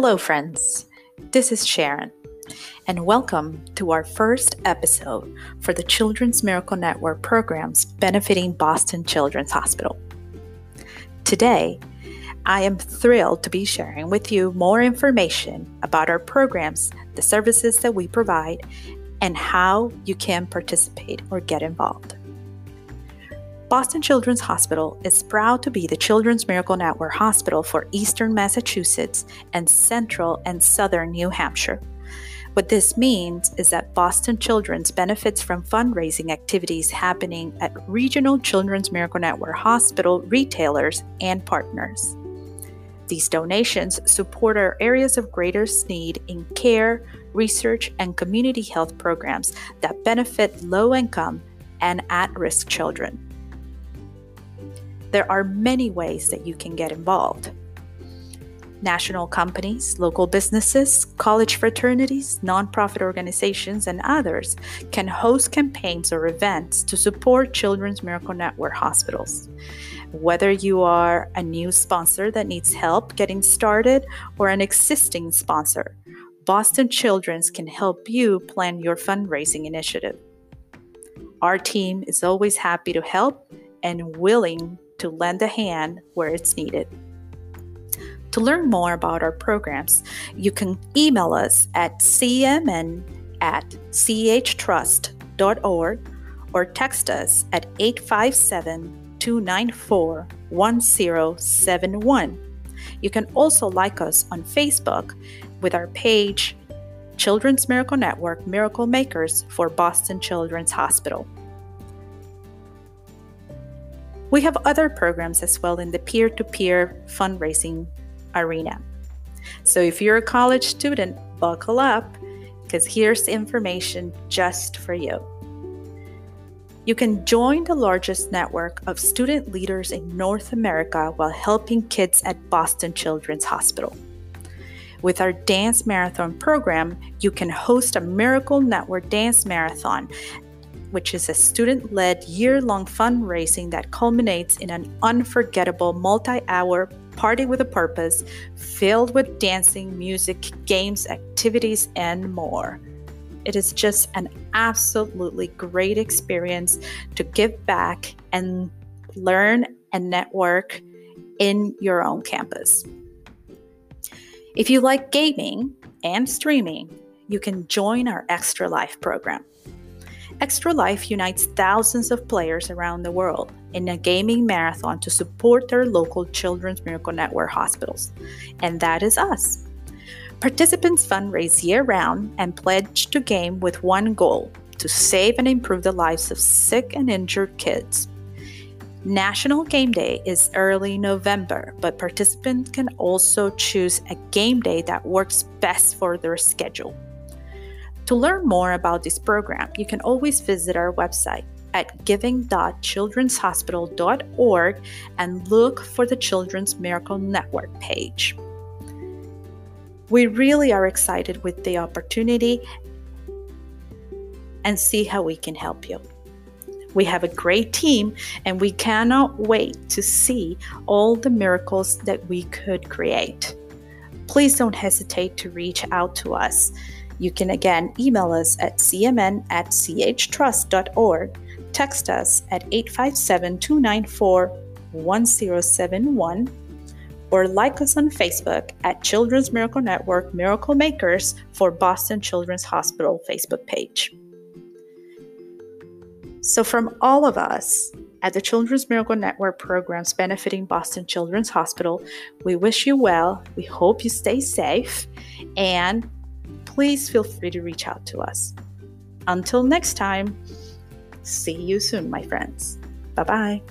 Hello, friends. This is Sharon, and welcome to our first episode for the Children's Miracle Network programs benefiting Boston Children's Hospital. Today, I am thrilled to be sharing with you more information about our programs, the services that we provide, and how you can participate or get involved. Boston Children's Hospital is proud to be the Children's Miracle Network hospital for Eastern Massachusetts and Central and Southern New Hampshire. What this means is that Boston Children's benefits from fundraising activities happening at regional Children's Miracle Network hospital retailers and partners. These donations support our areas of greatest need in care, research, and community health programs that benefit low income and at risk children. There are many ways that you can get involved. National companies, local businesses, college fraternities, nonprofit organizations, and others can host campaigns or events to support Children's Miracle Network hospitals. Whether you are a new sponsor that needs help getting started or an existing sponsor, Boston Children's can help you plan your fundraising initiative. Our team is always happy to help and willing to lend a hand where it's needed. To learn more about our programs, you can email us at cmn at chtrust.org or text us at 857 294 1071. You can also like us on Facebook with our page Children's Miracle Network Miracle Makers for Boston Children's Hospital. We have other programs as well in the peer to peer fundraising arena. So if you're a college student, buckle up because here's information just for you. You can join the largest network of student leaders in North America while helping kids at Boston Children's Hospital. With our Dance Marathon program, you can host a Miracle Network Dance Marathon which is a student led year long fundraising that culminates in an unforgettable multi hour party with a purpose filled with dancing, music, games, activities, and more. It is just an absolutely great experience to give back and learn and network in your own campus. If you like gaming and streaming, you can join our Extra Life program. Extra Life unites thousands of players around the world in a gaming marathon to support their local Children's Miracle Network hospitals. And that is us. Participants fundraise year round and pledge to game with one goal to save and improve the lives of sick and injured kids. National Game Day is early November, but participants can also choose a game day that works best for their schedule. To learn more about this program, you can always visit our website at giving.childrenshospital.org and look for the Children's Miracle Network page. We really are excited with the opportunity and see how we can help you. We have a great team and we cannot wait to see all the miracles that we could create. Please don't hesitate to reach out to us. You can again email us at cmn at chtrust.org, text us at 857 294 1071, or like us on Facebook at Children's Miracle Network Miracle Makers for Boston Children's Hospital Facebook page. So, from all of us at the Children's Miracle Network programs benefiting Boston Children's Hospital, we wish you well. We hope you stay safe and please feel free to reach out to us. Until next time, see you soon, my friends. Bye bye.